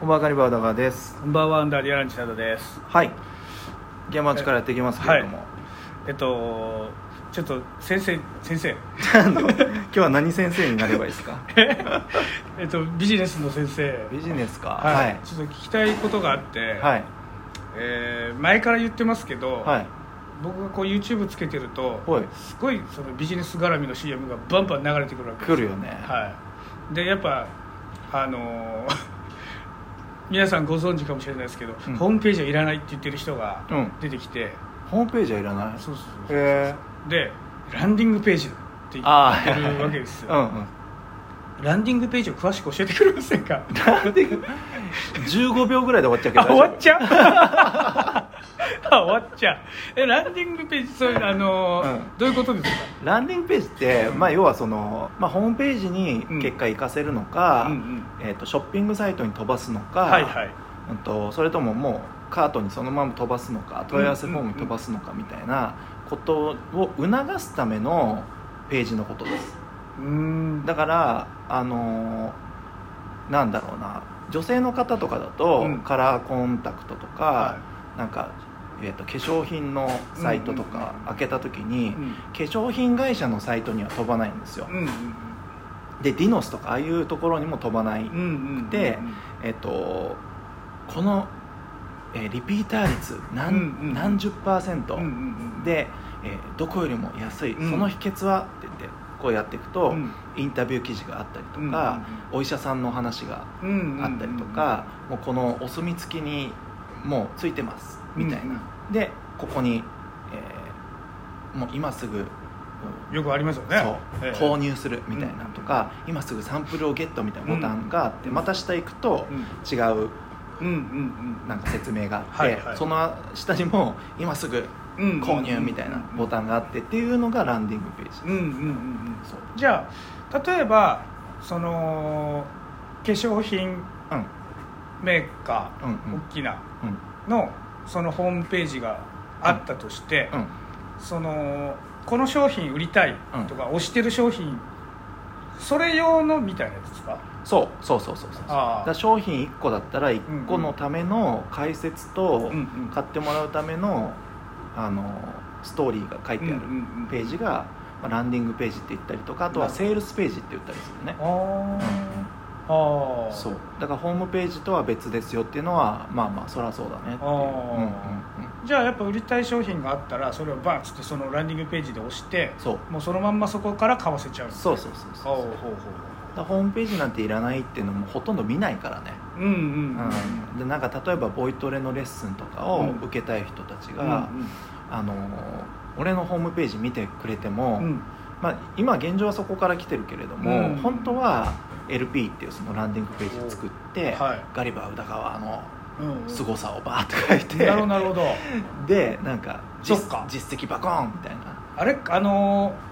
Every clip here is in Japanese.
こんばんはガリバーダガーです。こんばんはアンダーリアランチナドです。はい。現場からやっていきますけれども、えっとちょっと先生先生。今日は何先生になればいいですか？えっとビジネスの先生。ビジネスか。はい、はい。ちょっと聞きたいことがあって、はい。えー前から言ってますけど、はい。僕がこう YouTube つけてるとはい。すごいそのビジネス絡みの CM がバンバン流れてくるわけです来るよね。はい。でやっぱあのー皆さんご存知かもしれないですけど、うん。ホームページはいらないって言ってる人がうん。出てきて、ホームページはいらない？そうそうそうへでランディングページって言あってるわけですよ、うんうん。ランディングページを詳しく教えてくれませんか？なんで15秒ぐらいで終わっちゃうけどあ終わっちゃう？あ終わっちゃう。えランディングページそういうあのーうん。どういうことですか？ランディングページって、まあ、要はその、まあ、ホームページに結果活かせるのか、うんうん。えー、とショッピングサイトに飛ばすのか、はいはい。うんとそれとももうカートにそのまま飛ばすのか問い合わせフォームに飛ばすのかみたいなことを促すためのページのことです。うーん。だからあのーなんだろうな女性の方とかだと、うん。カラーコンタクトとか、はなんか、えー、と化粧品のサイトとか開けた時に、化粧品会社のサイトには飛ばないんですよ、うんうんでディノスとかああいうところにも飛ばない、うんうんうんでえっとこの、えーリピーター率何,、うんうん何十パーセント、うんうんうん。で、えーどこよりも安い、うん。その秘訣は？って言ってこうやっていくと、うん。インタビュー記事があったりとか、うんうんうん。お医者さんの話がうんうんうんあったりとか、もうこのお墨付きにもうついてますみたいな、うん。でここに、えーもう今すぐよくありますよね。ええ。購入するみたいなとか、今すぐサンプルをゲットみたいなボタンがあって、うんまた下行くとうん。違ううんうんなんか説明があって、はいはい。その下にも今すぐうん購入みたいなボタンがあってっていうのがランディングページ、うんうんうんうん。そう。じゃあ例えばその化粧品うん。メーカー、うんうん。大きなうん。のそのホームページがあったとして、うん。そのこの商品売りたいとか、推してる商品それ用のみたいなやつですか？そう。そうそうそうそう。だ商品1個だったら1個のための解説とうんうん。買ってもらうためのあのストーリーが書いてあるうんうんうんページが、まあ、ランディングページって言ったりとかあとはセールスページって言ったりするね。あー、あー。そう。だからホームページとは別ですよっていうのはまあまあそりゃそうだねっていう。あー。うんうんうん。じゃあやっぱ売りたい商品があったらそれをバンっつってそのランディングページで押してそう。もうそのまんまそこから買わせちゃう。そうそうそうそうほうだホームページなんていらないっていうのもほとんど見ないからね、ううんうんうん。でなんか例えばボイトレのレッスンとかをうん。受けたい人たちが、うんあの俺のホームページ見てくれても、うんうん。まあ、今現状はそこから来てるけれども、うん。本当は LP っていうそのランディングページを作って、はい。ガリバー宇田川のうん凄さをバーッと書いて、なるほどなるほど。でなんか実績バコーンみたいな。あれあのー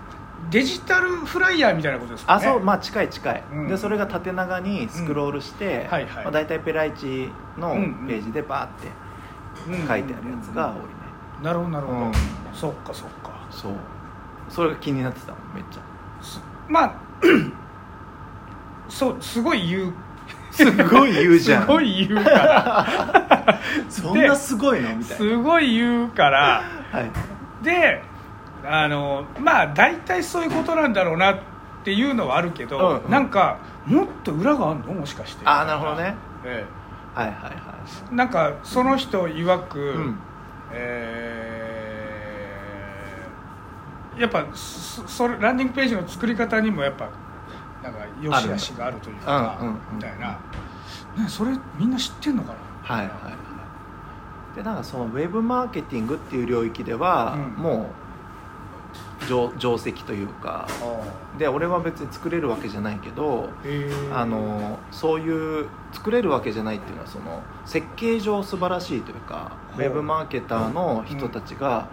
デジタルフライヤーみたいなことですかね。あそうまあ近い近い、うん。でそれが縦長にスクロールして、はいはい。まあ、大体ペライチのうんうん。ページでバーってうん。書いてあるやつが多いね、なるほどなるほど、うん。そっかそっか。そう。それが気になってたもんめっちゃ。すまあそうすごい言う。すごい言うじゃん。すごい言うから。そんなすごいの？みたいな。すごい言うから。はい。であのまあ大体そういうことなんだろうなっていうのはあるけど、うんうん。なんかもっと裏があるの？もしかして。ああなるほどね。えはいはいはいえなんかその人曰く、うん。えーやっぱそそれランディングページの作り方にもやっぱなんか良し悪しがあるというかうんうんうん。みたいな、ね、それみんな知ってんのかな？はいはいはい。でなんかそのウェブマーケティングっていう領域では、うん。もう定定石というか。あで俺は別に作れるわけじゃないけどあのそういう作れるわけじゃないっていうのはその設計上素晴らしいというかウェブマーケターの人たちが、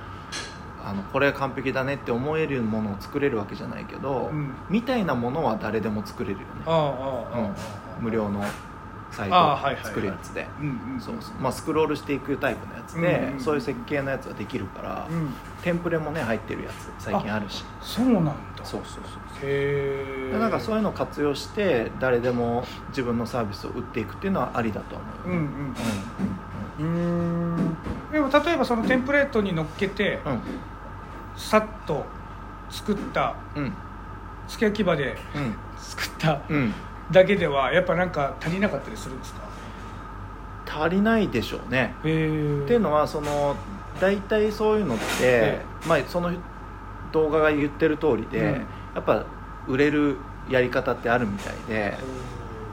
あのこれは完璧だねって思えるものを作れるわけじゃないけど、うん。みたいなものは誰でも作れるよね、うん。無料のサイト作るやつで、うんうん。そうそう。まあ、スクロールしていくタイプのやつで、うんうん。そういう設計のやつができるから、うん。テンプレもね入ってるやつ最近あるし。そうなんだ。そうそうそう。へえ。んかそういうのを活用して誰でも自分のサービスを売っていくっていうのはありだと思うよね、うんうん。うーん。でも例えばそのテンプレートに乗っけてうんさっと作ったうん。付け焼き場でうん。作ったうん。うんだけではやっぱなんか足りなかったりするんですか？足りないでしょうね。へえっていうのはその大体そういうのって、えまあ、その動画が言ってる通りで、うん。やっぱ売れるやり方ってあるみたいで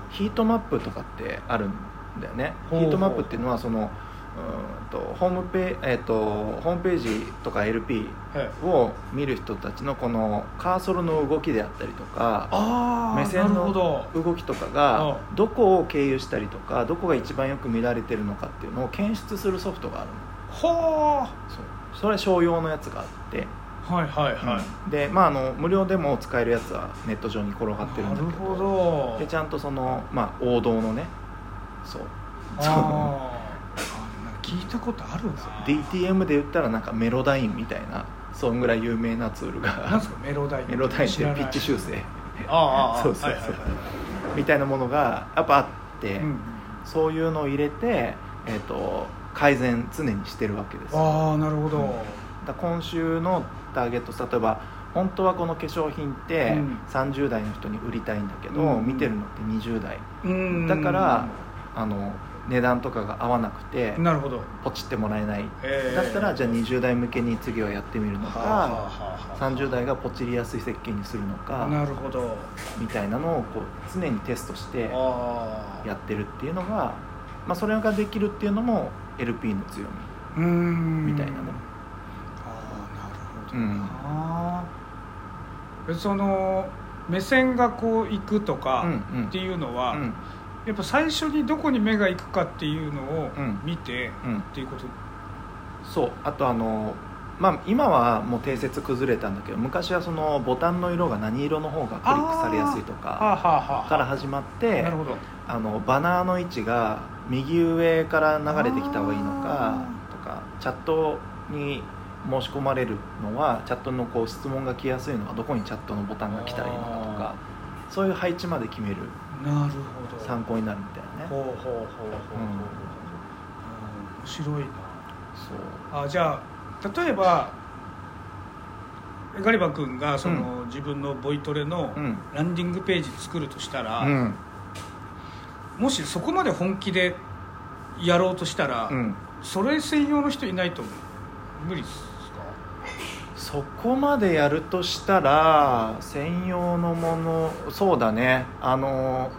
ヒートマップとかってあるんだよね。ヒほうほう。ートマップっていうのはそのうーんとホームペ,、えー、とホームページとか LP はい。を見る人たちのこのカーソルの動きであったりとかああ目線の動きとかあがどこを経由したりとかどこが一番よく見られてるのかっていうのを検出するソフトがあるの。はそう。それは商用のやつがあって、あはいはいはい、でまああの無料でも使えるやつはネット上に転がってるんだけど。なるほど。でちゃんとその、まあ、王道のね。そう。あー。あなんか聞いたことあるな DTM で言ったらなんかメロダインみたいなそんぐらい有名なツールが。なんですか？メロダイン？メロダインってピッチ修正。ああそうそうそうはいはい。はいみたいなものがやっぱあって、うんそういうのを入れて、えー、と改善常にしてるわけですああなるほど、だから今週のターゲット例えば本当はこの化粧品ってうん。30代の人に売りたいんだけど、うん。見てるのって20代。うん。だからあの値段とかが合わなくてなるほど。ポチってもらえない。えー。だったらじゃあ20代向けに次はやってみるのはあはあかはあ30代がポチりやすい設計にするのかなるほど。みたいなのをこう常にテストしてやってるっていうのが、まあ、それができるっていうのも LP の強み。みたいなね。ああなるほどな、えその目線がこう行くとかうんうん。っていうのは、うんやっぱ最初にどこに目が行くかっていうのをうん。見てうん。っていうこと、そう。あとあのまあ今はもう定説崩れたんだけど昔はそのボタンの色が何色の方がクリックされやすいとはあかから始まってあのバナーの位置が右上から流れてきた方がいいのかとかチャットに申し込まれるのはチャットのこう質問が来やすいのはどこにチャットのボタンが来たらいいのかとかそういう配置まで決めるなるほど。参考になるみたいなね。ほうほうほうほうほう。ほう、面白いな。そう。あじゃあ例えばガリバ君がその、自分のボイトレのうん。ランディングページ作るとしたら、うん。もしそこまで本気でやろうとしたら、うん。それ専用の人いないと無理です。かそこまでやるとしたら専用のものそうだね。あの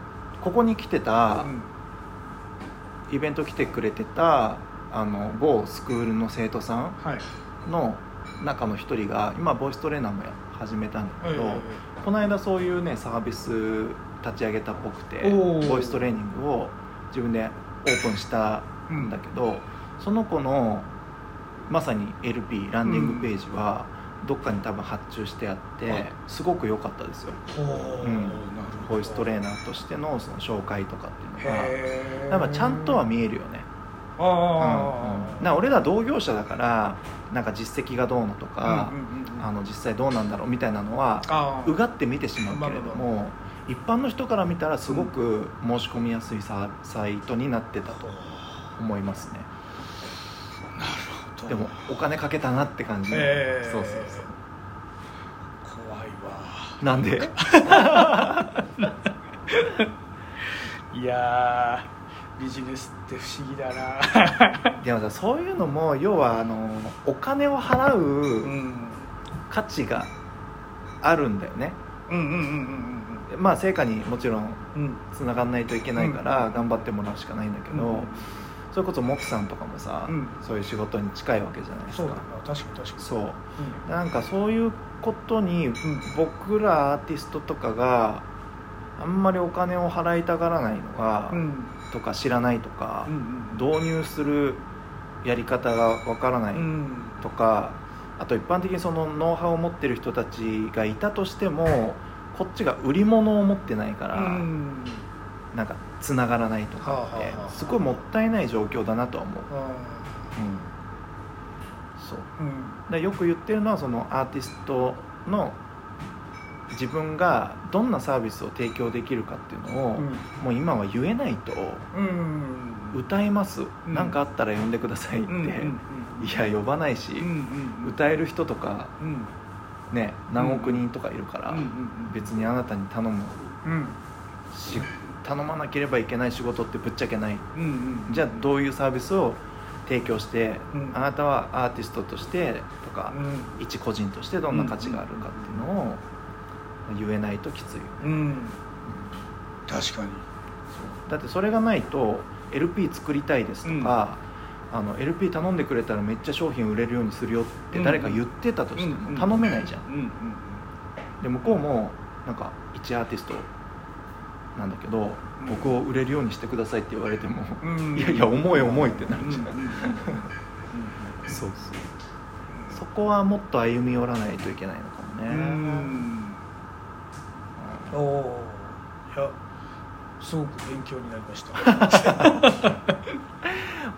ここに来てた、うん。イベント来てくれてたあの某スクールの生徒さんはい。の中の一人が今ボイストレーナーもや始めたんだけど、えこの間そういうねサービス立ち上げたっぽくてボイストレーニングを自分でオープンしたんだけど、その子のまさに LP ランディングページはどっかに多分発注してあって、はい。すごく良かったですよ。うん。ボイストレーナーとしてのその紹介とかっていうのがへえやっぱちゃんとは見えるよね。ああ、うんうんな俺ら同業者だからなんか実績がどうのとか、あの実際どうなんだろうみたいなのはあうがって見てしまうけれども、一般の人から見たらすごく申し込みやすいササイトになってたと思いますねでもお金かけたなって感じの、えー。そうそうそう。怖いわ。なんで？いやービジネスって不思議だな。でもさそういうのも要はあのお金を払ううん価値があるんだよね、うん。うんうんうんまあ成果にもちろんうん。うんつながんないといけないからうん。頑張ってもらうしかないんだけど、うんそれこそモクさんとかもさ、うん。そういう仕事に近いわけじゃないですか。そう確かに確かに。そう。なんかそういうことに僕らアーティストとかがあんまりお金を払いたがらないのが、うん。うんとか知らないとかう、ん。導入するやり方がわからないうん。とか、あと一般的にそのノウハウを持ってる人たちがいたとしてもこっちが売り物を持ってないから、うん。なんかつながらないとかってすごいもったいない状況だなとは思う、あうん、そう。よく言ってるのはそのアーティストの自分がどんなサービスを提供できるかっていうのを、うん。もう今は言えないとうん歌います。うん。何、かあったら呼んでくださいって、うんうんうんいや呼ばないし、うんうんうん。歌える人とかうん。ね何億人とかいるから、別にあなたに頼むうん。し頼まなければいけない仕事ってぶっちゃけない。うんうん。じゃあどういうサービスを提供して、うん。あなたはアーティストとしてとか、うん。一個人としてどんな価値があるかっていうのを言えないときついよね。うん。確かに。だってそれがないと LP 作りたいですとか、あの LP 頼んでくれたらめっちゃ商品売れるようにするよって誰か言ってたとしても頼めないじゃん、うんうん。で向こうもなんか一アーティストなんだけど、僕を売れるようにしてくださいって言われても、いやいや重い重いってなるじゃん、そうそう。そこはもっと歩み寄らないといけないのかもね、うん。おおいやすごく勉強になりました。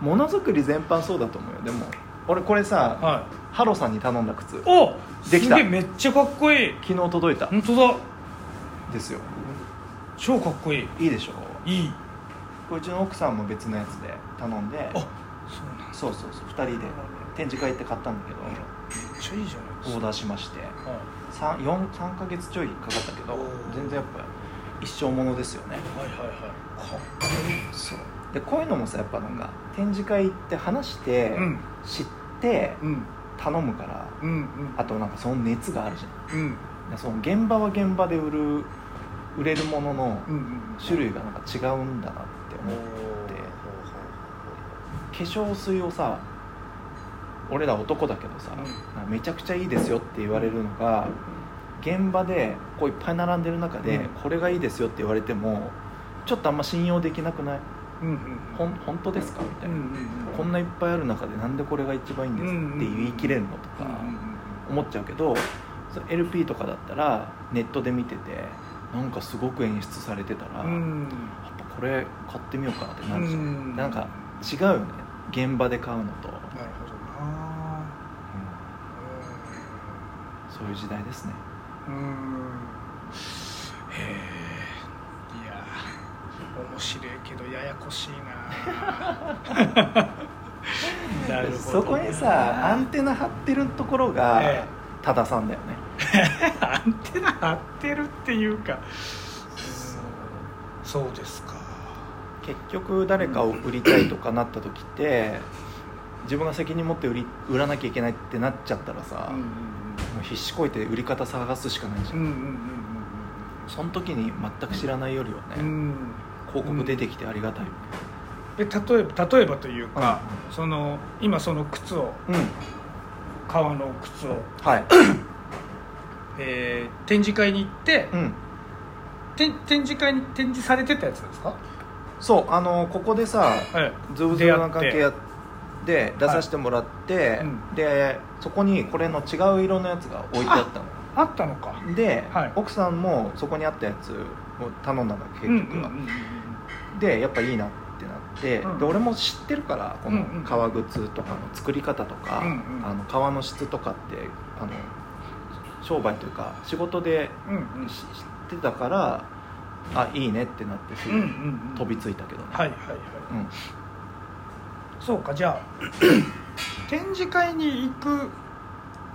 ものづくり全般そうだと思うよ。でも俺これさ、はハロさんに頼んだ靴。いおできた。すげえめっちゃかっこいい。昨日届いた。本当だ。ですよ超かっこいい。いいでしょ？いい。うちの奥さんも別のやつで頼んで。あそうなんだ。そうそうそう。2人で。展示会行って買ったんだけど。めっちゃいいじゃないですか。オーダーしまして。は 3, 4 3ヶ月ちょいかかったけど全然やっぱ一生ものですよね。いはいはいはい。かっこそうでこういうのもさやっぱなんか展示会行って話して、いいうん。知ってうん。頼むからうんうん。あとなんかその熱があるじゃん。うん。でその現場は現場で売る売れるものの種類がなんか違うんだなって思って。化粧水をさ俺ら男だけどさ、めちゃくちゃいいですよって言われるのが現場でこういっぱい並んでる中で、うん。これがいいですよって言われてもちょっとあんま信用できなくない？うんうんほん本当ですか？みたいな、うんうんこんないっぱいある中でなんでこれが一番いいんですって言い切れるのとか思っちゃうけど LP とかだったらネットで見ててなんかすごく演出されてたら、やっうんぱこれ買ってみようかなってなるじゃん、うん。なんか違うよね現場で買うのと、なるほどな。そういう時代ですね。うん。うんへえ。いや面白いけどややこしいな。なるほどそこにさアンテナ張ってるところがえ。多田さんだよね、アンテナ張ってるっていうか。そうですか。結局誰かを売りたいとかなった時って自分が責任持って売り売らなきゃいけないってなっちゃったらさ、うんもう必死こいて売り方探すしかないじゃん、うんうんうんその時に全く知らないよりはね、うん。うん広告出てきてありがたいえ例えば例えばというか、うん。その今その靴をうん。革の靴を、はい えー展示会に行って、うん。て展示会に展示されてたやつですか？そうあのここでさはいズブズブな関係やで出させてもらって、うん。でそこにこれの違う色のやつが置いてあったの。あったのか。で、はい。奥さんもそこにあったやつを頼んだんだ結局は、でやっぱいいなってなって、うん。で俺も知ってるからこの革靴とかの作り方とか、うんうん。あの革の質とかってあの商売というか仕事で知ってたからあいいねってなってすぐ飛びついたけどね、はいはいはい、うん。そうかじゃあ 展示会に行く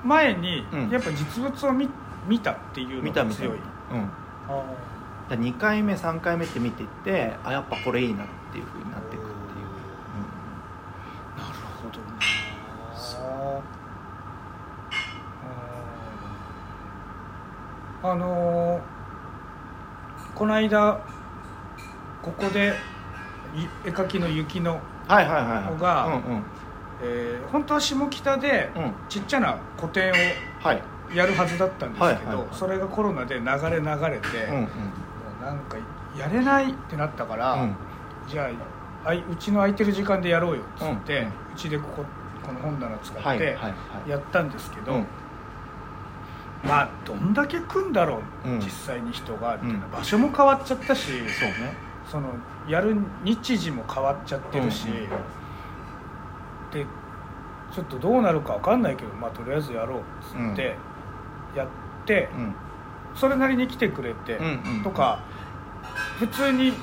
前に、うん。やっぱ実物を見見たっていうの見た見た。が強い。うん。あだ2回目3回目って見ていってあやっぱこれいいなっていうふうになっていくっていう、ーなるほどねそあのーこの間ここでい絵描きの雪の、うん、はいはいはいはい。のが本当は下北でうん。ちっちゃな個展をはい。やるはずだったんですけど、はいはいはい。それがコロナで流れ流れて、うんうん。もうなんかやれないってなったから、うん。じゃああいうちの空いてる時間でやろうよっつって、ううんちでこここの本棚使ってはいはいはい。やったんですけど、うんまあどんだけ来んだろう、うん。実際に人がみたいな、うん。場所も変わっちゃったし、そうね。そのやる日時も変わっちゃってるし、でちょっとどうなるか分かんないけどまあとりあえずやろうっつってやって、うん。それなりに来てくれて、とか普通に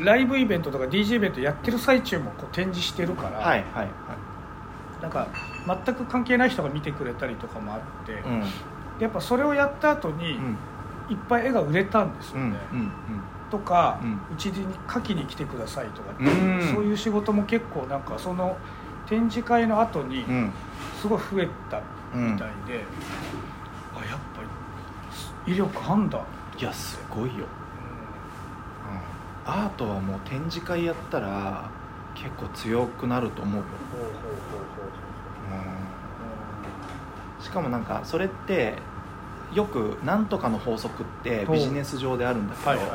ライブイベントとか DJ イベントやってる最中もこう展示してるから、はいはいはい。なんか全く関係ない人が見てくれたりとかもあって、やっぱそれをやった後にうん。いっぱい絵が売れたんですようんね。うん。とかうん。うち、に書きに来てくださいとかってうん。そういう仕事も結構なんかその展示会の後にうん。すごい増えたうんみたいで、あやっぱり威力あんだ、いやすごいよ。うアートはもう展示会やったら結構強くなると思うよ、ん、ほうほうほうほうしかもなんかそれってよくなんとかの法則ってビジネス上であるんだけど、はいはい。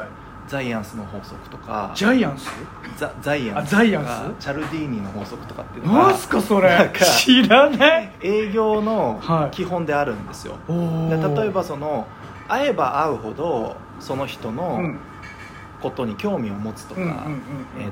ザイアンスの法則とかジャイアンス？ザザイアンスあザイアンス？チャルディーニの法則とかっていうのがかそれ。なんか知らない営業のはい基本であるんですよ、おでー例えばその会えば会うほどその人うのんことに興味を持つとか、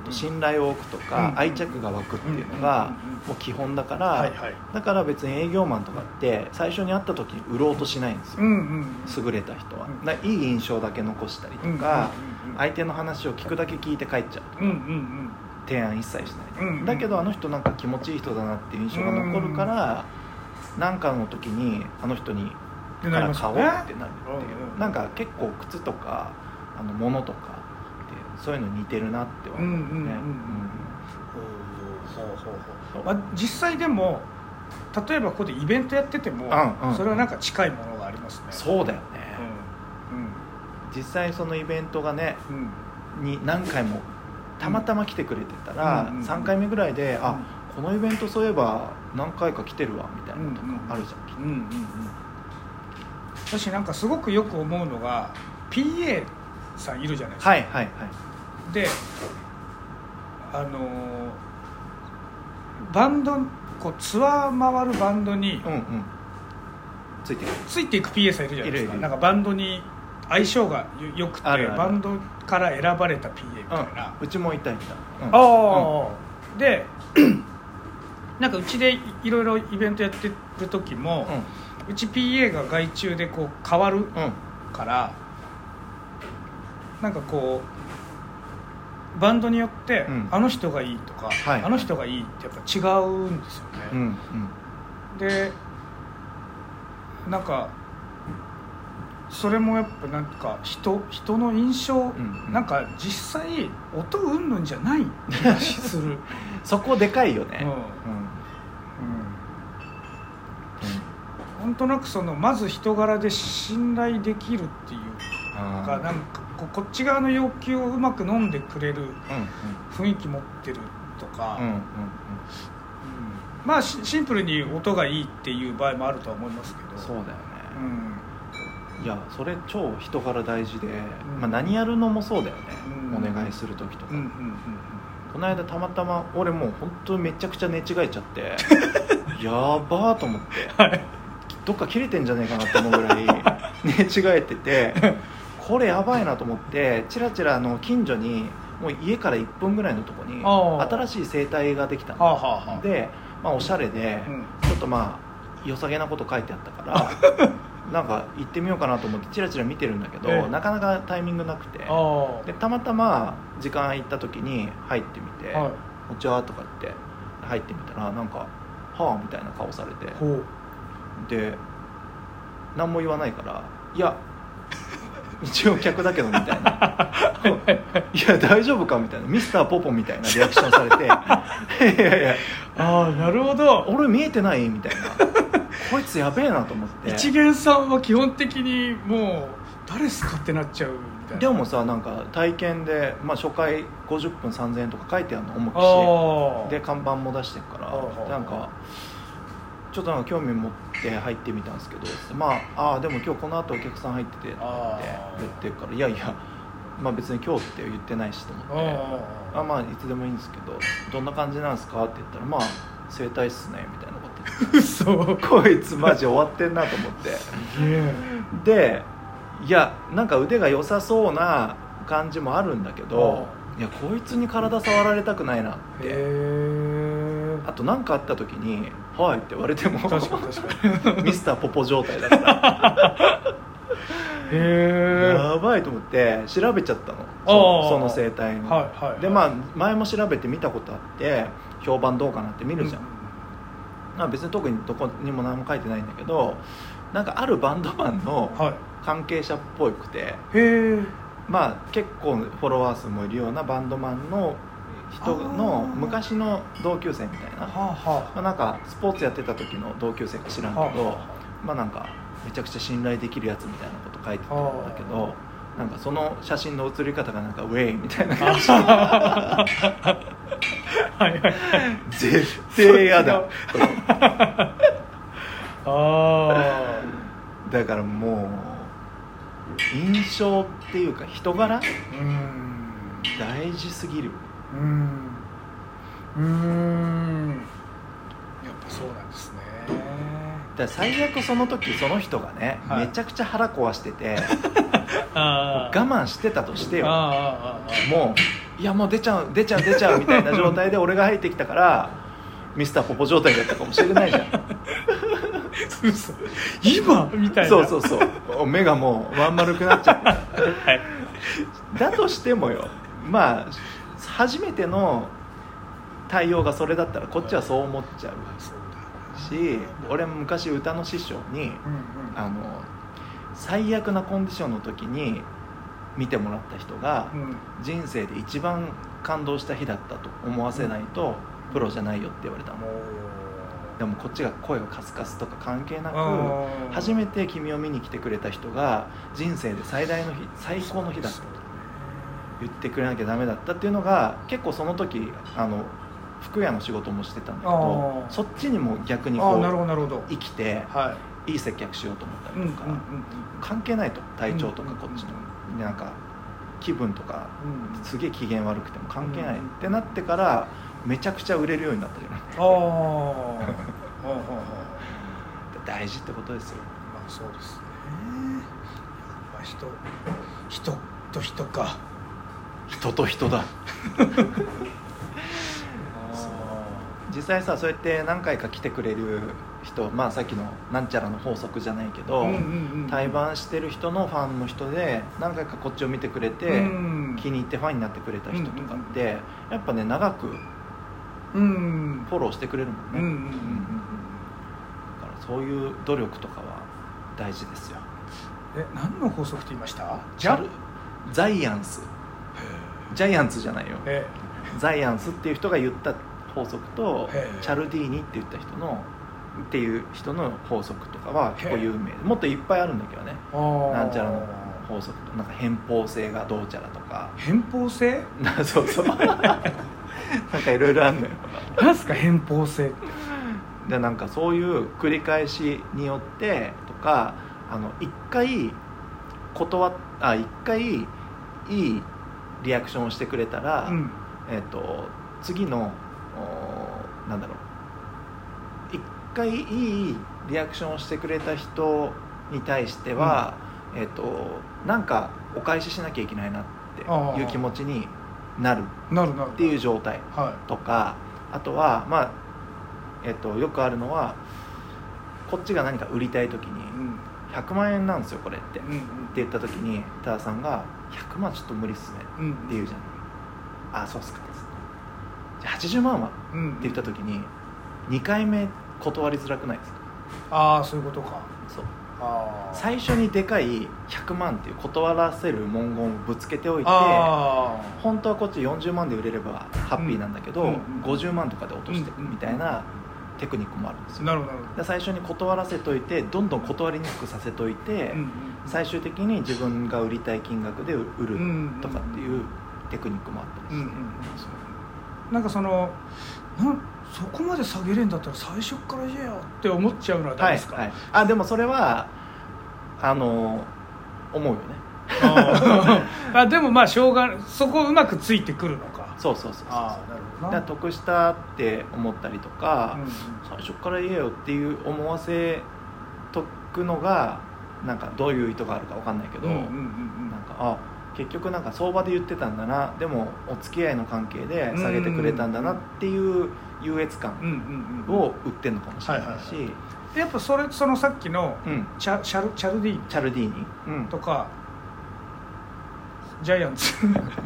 信頼を置くとか、うん愛着が湧くっていうのがうんうんうんもう基本だから、はいはい。だから別に営業マンとかって最初に会った時に売ろうとしないんですよ、うんうん優れた人は、いい印象だけ残したりとか、うんうんうんうん。相手の話を聞くだけ聞いて帰っちゃううんうんうん。提案一切しない、うんうん。だけどあの人なんか気持ちいい人だなっていう印象が残るから何、かの時にあの人にから買おうってなるっていう、うんうん。なんか結構靴とかあの物とかそういうの似てるなって思うね、実際でも例えばここでイベントやってても、うんうんそれはなんか近いものがありますね。そうだよね、う実際そのイベントがねんうん。うんに何回もたまたま来てくれてたら、うんうん3回目ぐらいで、あこのイベントそういえば何回か来てるわみたいなのとかあるじゃん、きっと。うんうんうん。私なんかすごくよく思うのが PA さんいるじゃないですか、はいはいはいであのーバンドこうツアー回るバンドにうんうん。ついてる。ついていく PA さんいるじゃないですか。なんかバンドに相性がよよくてバンドから選ばれた PA みたいな、うん、うちもいたいた、うん。ああ、で なんかうちでいいろいろイベントやってる時も、うち PA が外注でこう変わるうんうん。からなんかこうバンドによって、うん。あの人がいいとか、はい。あの人がいいってやっぱ違うんですよね、うんうん。でなんかそれもやっぱなんか人人の印象、んなんか実際音うんぬんじゃない気がする、そこでかいよね。うん。うん。なん。となくそのまず人柄で信頼できるっていうあー。かなんかここっち側の要求をうまく飲んでくれるうん雰囲気持ってるとか、まあシシンプルに音がいいっていう場合もあるとは思いますけど。そうだよね、うん。いやそれ超人柄大事で、ん。まあ、何やるのもそうだよね、うん。お願いする時とか、この間たまたま俺もう本当にめちゃくちゃ寝違えちゃって やばーと思って、はい。どっか切れてんじゃねえかなって思うぐらい寝違えてて これやばいなと思ってチラチラあの近所にもう家から1分ぐらいのとこに新しい整体ができたはあので、まあ、おしゃれで、うん。ちょっとまあ良さげなこと書いてあったから なんか行ってみようかなと思ってチラチラ見てるんだけど、ええ。なかなかタイミングなくて。あでたまたま時間空いた時に入ってみてあはい「お茶」とか言って入ってみたらなんか「はあ」みたいな顔されて。で何も言わないから「いや一応客だけど」みたいな「いや大丈夫か?」みたいな。ミスターポポみたいなリアクションされて「いやいやああなるほど。俺見えてない?」みたいな。こいつやべえなと思って。一元さんは基本的にもう誰っすかってなっちゃうでもさなんか体験で、まあ、初回50分3000円とか書いてあるの重くし。で看板も出してるから。なんかちょっとなんか興味持って入ってみたんですけどまあああでも今日この後お客さん入っててって言ってるからいやいやまあ別に今日って言ってないしと思って。ああまあいつでもいいんですけどどんな感じなんですかって言ったらまあ整体っすねみたいなこと言って。嘘。こいつマジ終わってんなと思って。え。でいやなんか腕が良さそうな感じもあるんだけどいやこいつに体触られたくないなっへてえあと何かあった時に「はい」って言われても。ミスターポポ状態だからへえやばいと思って調べちゃったの。そその生態の、はいはいはい。でまあ前も調べて見たことあって評判どうかなって見るじゃん、まあ、別に特にどこにも何も書いてないんだけどなんかあるバンドマンのはい。関係者っぽくて。へえまあ結構フォロワー数もいるようなバンドマンの人の昔の同級生みたいな、まあ、なんかスポーツやってた時の同級生か知らんけど、まあなんかめちゃくちゃ信頼できるやつみたいなこと書いてたんだけどなんかその写真の写り方がなんかウェイみたいな感じ。あはい はいはい。絶対嫌だあだからもう印象っていうか人柄大事すぎるうん。うん。やっぱそうなんですね。だ最悪その時その人がね、はい。めちゃくちゃ腹壊してて あ我慢してたとしてよ。もういやもう出ちゃう出ちゃう出ちゃうみたいな 状態で俺が入ってきたからミスターポポ状態だったかもしれないじゃん。嘘。今？みたいな。そうそうそう。目がもうまん丸くなっちゃって。はい。だとしてもよ。まあ初めての対応がそれだったらこっちはそう思っちゃうし俺も昔歌の師匠にあの最悪なコンディションの時に見てもらった人がうん。人生で一番感動した日だったと思わせないとプロじゃないよって言われたの。もでもこっちが声をカスカスとか関係なくう初めて君を見に来てくれた人が人生で最大の日最高の日だったと言ってくれなきゃダメだったっていうのが結構その時あの服屋の仕事もしてたんだけどそっちにも逆にああなるほこうどなるほど。生きてはい。い接客しようと思ったうんうんりとか、関係ないと体調とかうんこっちの、なんか気分とかうん。うんすげえ機嫌悪くても関係ない、うんってなってからめちゃくちゃ売れるようになったじゃないああああ大事ってことですよ。まあそうですね。まあ人人と人か人と人だ。実際さそうやって何回か来てくれる人まあさっきのなんちゃらの法則じゃないけど、対バンしてる人のファンの人で何回かこっちを見てくれて、うん。気に入ってファンになってくれた人とかって、やっぱね長くうんフォローしてくれるもんね、だからそういう努力とかは大事ですよ。え何の法則って言いました？チャル？ザイアンスジャイアンツじゃないよ。え。ザイアンスっていう人が言った法則とへえ。チャルディーニって言った人のっていう人の法則とかは結構有名。もっといっぱいあるんだけどね。なんちゃらの法則となんか偏方性がどうちゃらとか。偏方性？なそうそう。なんかいろいろあるのよ。何すか偏方性？ってでなんかそういう繰り返しによってとかあの一回断っあ一回いいリアクションをしてくれたら、うん。えっと次のおなんだろう。一回いいリアクションをしてくれた人に対しては、えっとなんかお返ししなきゃいけないなっていう気持ちになる。なるなるっていう状態はとかあとはまあえっとよくあるのはこっちが何か売りたい時にいうん。100万円なんですよこれって、ってうん。言った時に多田さんが「100万ちょっと無理っすね」って言うじゃん「あそうっすか」じゃあ80万は？うん。って言った時に2回目断りづらくないですか？ああそういうことか。そう。ああ最初にでかい100万っていう断らせる文言をぶつけておいてあ本当はこっち40万で売れればハッピーなんだけど、うんうん50万とかで落としていくみたいなテクニックもあるんですよ。あなるほど。最初に断らせといてどんどん断りにくくさせといて、どうんうん。最終的に自分が売りたい金額で売るうんとかっていうテクニックもあったりして、うんうんうん。なんかそのなんそこまで下げれんだったら最初からじゃよって思っちゃうのはダメですか、はいはい、あでもそれはあの思うよね。あ でもまあしょうがそこうまくついてくるのかそうそうそうそう。ああなるほどな。だ得したって思ったりとか、うん最初から言えよっていう思わせとくのがなんかどういう意図があるかわかんないけど、うんうんうんなんかあ結局なんか相場で言ってたんだな。でもお付き合いの関係で下げてくれたんだなっていう優越感うんうんうんを売ってるのかもしれないし、やっぱそれそのさっきのうん、チャチャルチャルディーニチャルディーニ、うん、とかジャイアンツ。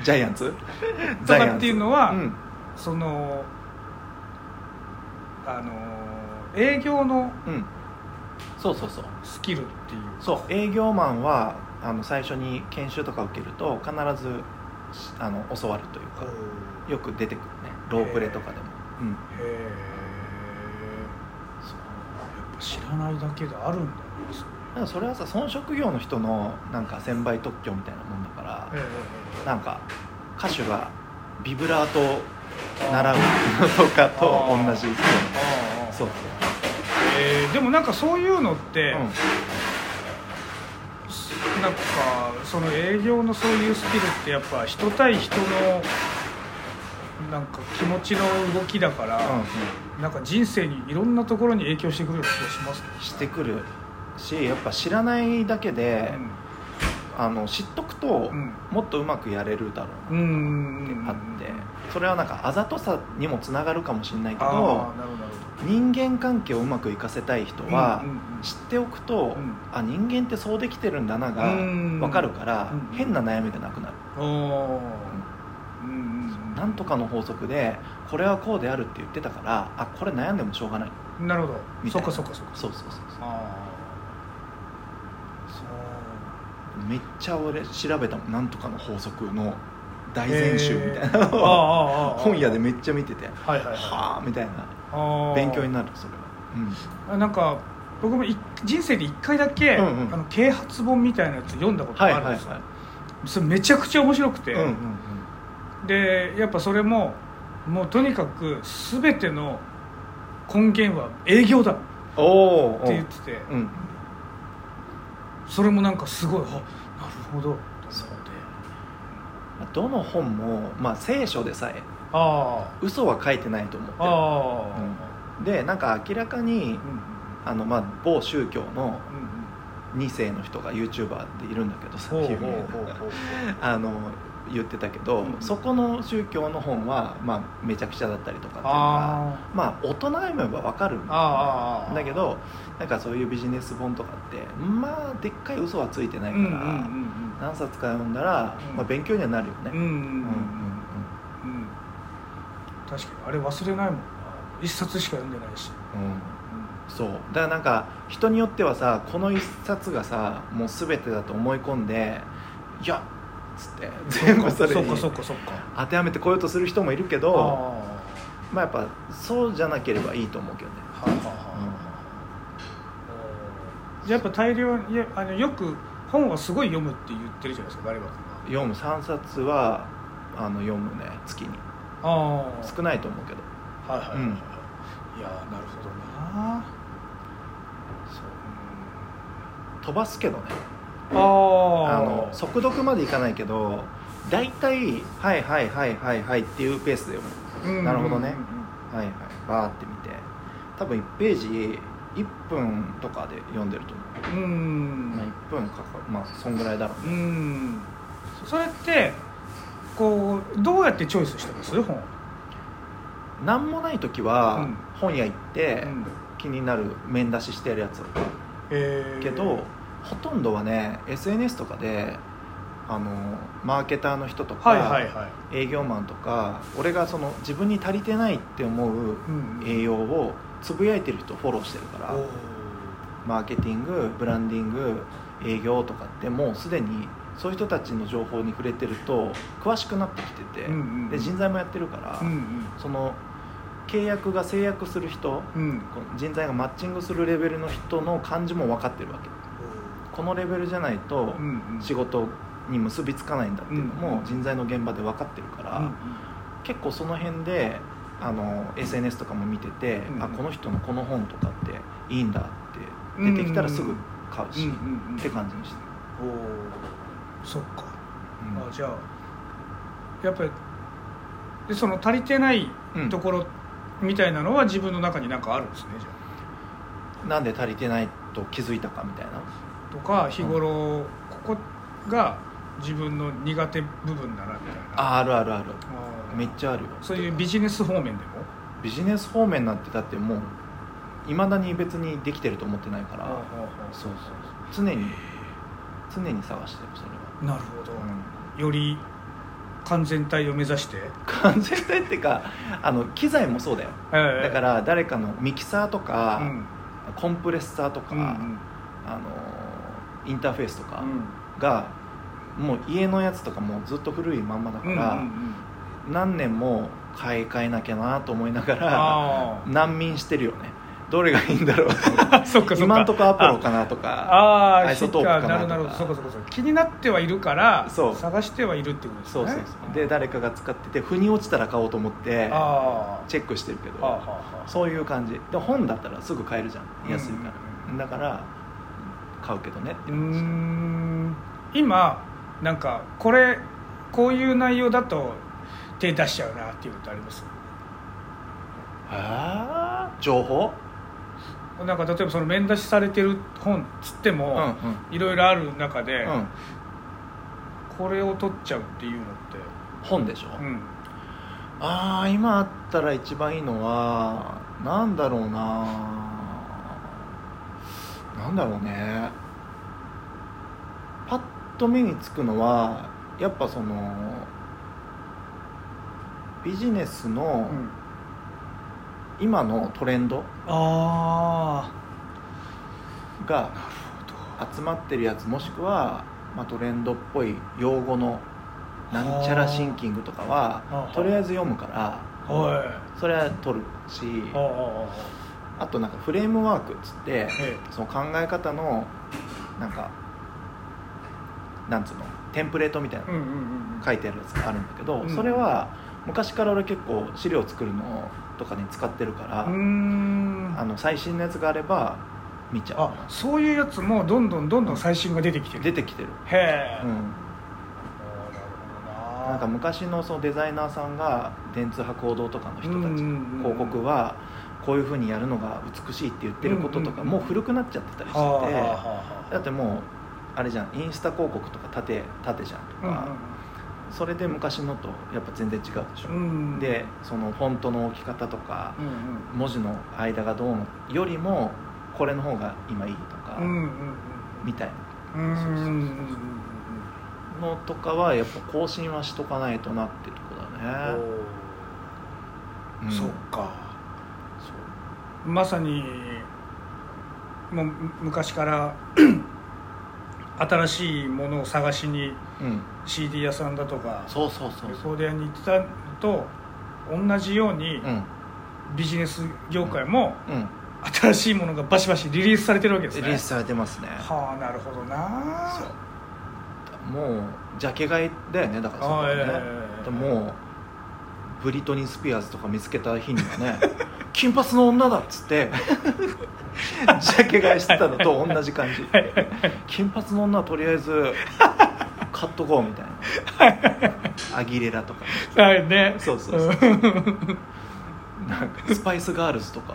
ジャイアンツ？とかっていうのはうん。そのあの営業のうん、そうそうそう。スキルっていう。そう。営業マンはあの最初に研修とか受けると必ずしあの教わるというかよく出てくるね。ロープレとかでも、うん、へえそう。やっぱ知らないだけであるんだねそだからそれはさその職業の人のなんか専売特許みたいなもんだから、れへなんか歌手がビブラートを習うのとかと同じ。ようそう。えーでもなんかそういうのって、そう、うん。なんかその営業のそういうスキルってやっぱ人対人のなんか気持ちの動きだから、なんか人生にいろんなところに影響してくるような気がしますね。してくるしやっぱ知らないだけで、あの知っとくと、うん。もっとうまくやれるだろううんうなんってあって。それはなんかあざとさにもつながるかもしれないけど人間関係をうまくいかせたい人は、うんうんうん。知っておくと、ん。あ人間ってそうできてるんだながうん。分かるから、うん変な悩みがなくなる、なんとかの法則でこれはこうであるって言ってたからあこれ悩んでもしょうがない。うんなるほど。そっかそっかそっか。そうそうそうそああそううめっちゃ俺調べたもん。なんとかの法則の大全集みたいなのを本屋でめっちゃ見ててはいはいはい。はあみたいな。勉強になるそれは、あなんか僕もい人生で1回だけ、うんうん。あの啓発本みたいなやつ読んだことはいはいはいがあるんですよ、それめちゃくちゃ面白くて、うんうんうん。でやっぱそれももうとにかく全ての根源は営業だって言ってて。うん。それもなんかすごいほど。そうどの本も、まあ、聖書でさえあ嘘は書いてないと思ってああ。あ、るでなんか明らかにうんあの、まあ、某宗教のうんうん。2世の人が YouTuber っているんだけどさほうほう有名なほうほう。あの言ってたけど、うんそこの宗教の本は、まあ、めちゃくちゃだったりとかっていうのがあまあ大人が読めば分かるんだけどなんかそういうビジネス本とかってまあでっかい嘘はついてないから、うんうんうん何冊か読んだら、うん。まあ、勉強にはなるよね、うんうんうんうん。うん。うんうん確かにあれ忘れないもんな。一冊しか読んでないし、うん。そう。だからなんか人によってはさこの一冊がさもう全てだと思い込んで「いや」っつって。全部それにそっかそっかそっか。当てはめてこようとする人もいるけあどー。まあやっぱそうじゃなければいいと思うけどね。はいはいはいはいじゃあやっぱ大量にいやあのよく本はすごい読むって言ってるじゃないですか誰か読む。3冊はあの読むね月に。ああ少ないと思うけど。はいはいはいはい、うん。いやーなるほどなそう。飛ばすけどねあの速読までいかないけど大体「はいはいはいはいはい」っていうペースで読むなるほどね。はいはい。バーって見て。多分1ページ1分とかで読んでると思う、うん。うんまあ、1分かかる。まあそんぐらいだろううねん。それってこうどうやってチョイスしてます？本。何もない時はうん。本屋行ってうん。気になる面出ししてやるやつ。えー。けどほとんどはね SNS とかであのマーケターの人とか、営業マンとか俺がその自分に足りてないって思ううん栄養をつぶやいてる人をフォローしてるから、マーケティングブランディング営業とかってもうすでにそういう人たちの情報に触れてると詳しくなってきてて、うんうんで人材もやってるから、うんその契約が制約する人うん。人材がマッチングするレベルの人の感じも分かってるわけこのレベルじゃないと仕事に結びつかないんだっていうのうんも人材の現場で分かってるから、うん結構その辺であの SNS とかも見てて、うんあこの人のこの本とかっていいんだって出てきたらすぐ買うし、うんうんうんって感じにしておおそっか、る、あじゃあやっぱりでその足りてないうん。ところみたいなのは自分の中になんかあるんですねじゃなんで足りてないと気づいたかみたいな。あとか日頃ここが自分の苦手部分だなみたいな。ああるあるある。めっちゃあるよ。そういうビジネス方面でも？ビジネス方面なんてだってもういまだに別にできてると思ってないから。そうそうそう。常に常に探してるそれは、なるほど、うん。より完全体を目指して、完全体っていうかあの機材もそうだよ。だからら誰かのミキサーとか、うん。コンプレッサーとか、うんうん。あのインターフェースとかうん。が、もう家のやつとかもずっと古いまんまだから、何年も買い替えなきゃなと思いながらあ難民してるよね。どれがいいんだろう っ今んとこアポロかなとかアイソトープかなとか。なる気になってはいるから探してはいるってことですね。そうそうそう。で誰かが使ってて腑に落ちたら買おうと思ってあチェックしてるけどそういう感じ。で本だったらすぐ買えるじゃん。安いかうんらだから買うけどねってうん今なんかこれこういう内容だと手出しちゃうなっていうのってあります？あー？情報？なんか例えばその面出しされてる本っつってうんうん。もいろいろある中で、うん。これを取っちゃうっていうのって本でしょ？うん。ああ今あったら一番いいのはなんだろうななんだろうね。パッと目につくのはやっぱそのビジネスのうん。今のトレンドあが集まってるやつもしくは、まあ、トレンドっぽい用語のなんちゃらシンキングとかははあ。とりあえず読むからそれは取るしあとなんかフレームワークっつってええ。その考え方のなんかなんつうのテンプレートみたいなうんうんうんうん。書いてあるやつがあるんだけど、うん。それは昔から俺結構資料作るのとかに使ってるから、あの最新のやつがあれば見ちゃう。あそういうやつもどんどんどんどん最新が出てきてる。出てきてる、へえ、うん、なんか昔のそのデザイナーさんが電通博報堂とかの人たち、広告はこういうふうにやるのが美しいって言ってることとか、もう古くなっちゃってたりして。だってもうあれじゃんインスタ広告とか縦縦じゃんとあか、それで昔のとやっぱ全然違うでしょ、うでそのフォントの置き方とかうんうん。文字の間がどうのよりもこれの方が今いいとか、みたいうんうんそうそうそうそう。のとかはやっぱ更新はしとかないとなってとこだね、うん。そっかまさにもうむ昔から 新しいものを探しにうん、CD 屋さんだとかそうそうそうレコード屋に行ってたのと同じようにうん。ビジネス業界もうん。新しいものがバシバシリリースされてるわけですね。リリースされてますね。はあなるほどな。そう。もうジャケ買いだよね。だからそね、もうブリトニー・スピアーズとか見つけた日にはね 金髪の女だっつって ジャケ買いしてたのと同じ感じ。金髪の女はとりあえず買っとこうみたいな。アギレラとか。ねはいね。そうそうそう。なんかスパイスガールズとか。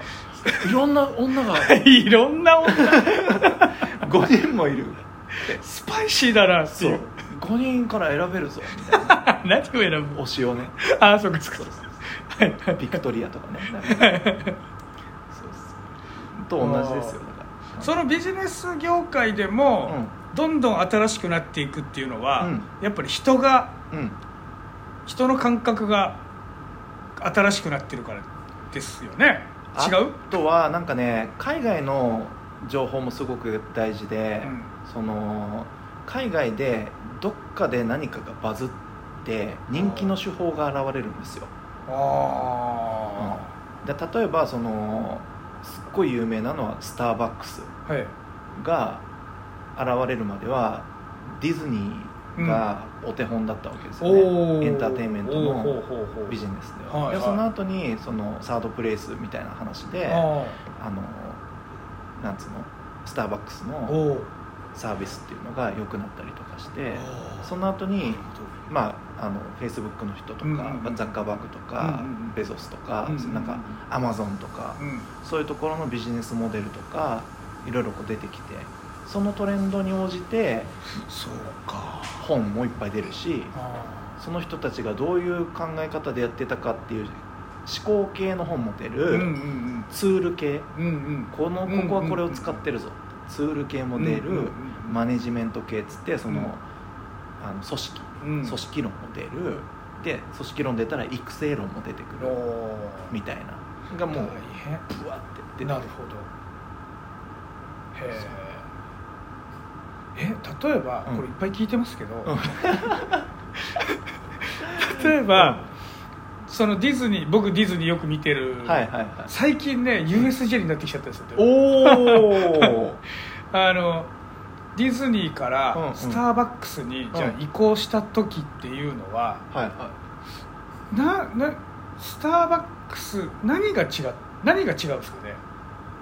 いろんな女が。いろんな女。5人もいる。スパイシーだなってそいう。う。5人から選べるぞみたいな。何を選ぶ？推しをね。ああそうかそ ビクトリアとかね。なんかそうそうと同じですよだから。そのビジネス業界でも、どんどん新しくなっていくっていうのは、うん。やっぱり人がうん。人の感覚が新しくなってるからですよね。違う？あとはなんかね海外の情報もすごく大事で、うん。その海外でどっかで何かがバズって人気の手法が現れるんですよあで例えばそのすっごい有名なのはスターバックス。が現れるまではディズニーがお手本だったわけですよね、おー。エンターテインメントのビジネスでは、はいはい。でその後にそのサードプレイスみたいな話でああのなんつうの？スターバックスあのサービスっていうのが良くなったりとかしてその後にまああのフェイスブックの人とか、うんうんうん。ザッカーバーグとか、うんうんうん。ベゾスとか、うんうんうん。なんかアマゾンとか、うん。そういうところのビジネスモデルとかいろいろこう出てきてそのトレンドに応じてそうか。本もいっぱい出るしあその人たちがどういう考え方でやってたかっていう思考系の本も出ーうんうる、ん。ツール系。うんうん。うんこのここはこれを使ってるぞ、ツール系も出る、うんうんうんマネジメント系っつってその,、うん。あの組織。うん組織論も出る。で組織論出たら育成論も出てくおるー。みたいな。がもう大変。ブワって出てなるほど。へええ例えば、うん。これいっぱい聞いてますけど、うん。例えばそのディズニー僕ディズニーよく見てる、はいはいはい。最近ね USJ になってきちゃったんですよ。おお あのディズニーからスターバックスに、じゃ移行した時っていうのは、はいはい。ななスターバックス何が違う何が違うんですかね？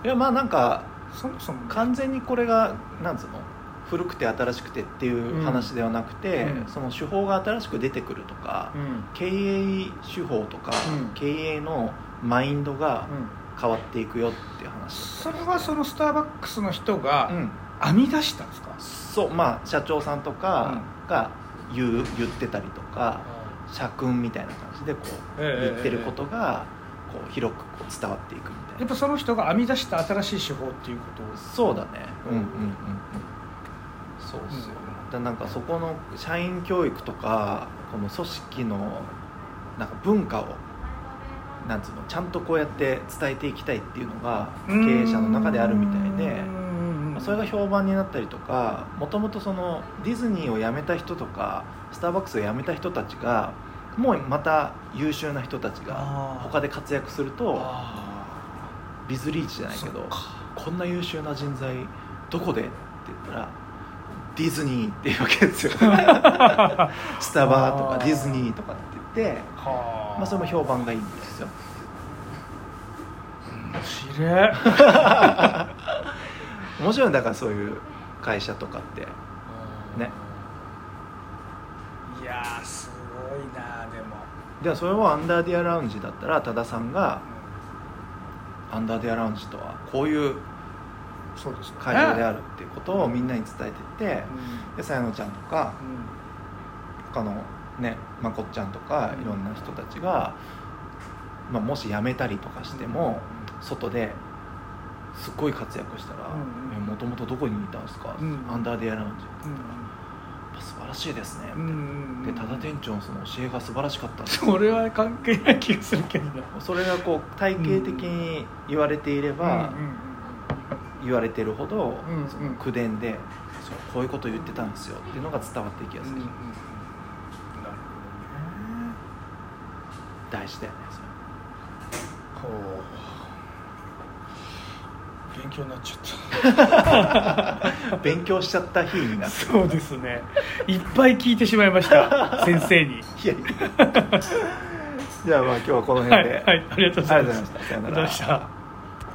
いやまあなんかそもそも完全にこれがなんつうの？古くて新しくてっていう話ではなくて、うん。その手法が新しく出てくるとか、うん。経営手法とか、うん。経営のマインドがうん。変わっていくよっていう話それはそのスターバックスの人がうん編み出したんですか、そうまあ社長さんとかが言う言ってたりとか社訓みたいな感じでこうええ言ってることがこう広くこう伝わっていくみたいな。やっぱその人が編み出した新しい手法っていうこと？をそうだね。うんうんうんうん。うんそうそうだなんかそこの社員教育とかこの組織のなんか文化をなんつうのちゃんとこうやって伝えていきたいっていうのが経営者の中であるみたいでまあそれが評判になったりとかもともとそのディズニーを辞めた人とかスターバックスを辞めた人たちがもうまた優秀な人たちが他で活躍するとあビズリーチじゃあないけどこんな優秀な人材どこで？って言ったらディズニーっていうわけですよ。スタバとかディズニーとかって言って、はあ。まあ、それも評判がいいんですよ。面白い面白いだからそういう会社とかって。ね。いやーすごいなでも。ではそれをアンダーディアラウンジだったら多田さんがアンダーディアラウンジとはこういう会場であるっていうことをみんなに伝えてってでさやのちゃんとか他のねまこっちゃんとかうん。いろんな人たちが、まあ、もし辞めたりとかしても外ですっごい活躍したらうんうん「もともとどこにいたんですか？うんアンダーディアラウンジ」うんやっぱ素晴らしいですね」で多田店長のその教えが素晴らしかったそれは関係ない気がするけど。なそれがこう体系的に言われていれば、言われてるほど、その口伝でそうこういうこと言ってたんですよ。っていうのが伝わっていきやすい、うんうんうん。なる大事だよねそれ。ほどねほう勉強になっちゃった。勉強しちゃった日になってそうですね。いっぱい聞いてしまいました先生に。いやいや。じゃあまあ今日はこの辺で、はい、はい、ありがとうございますありがとうございました。さよなら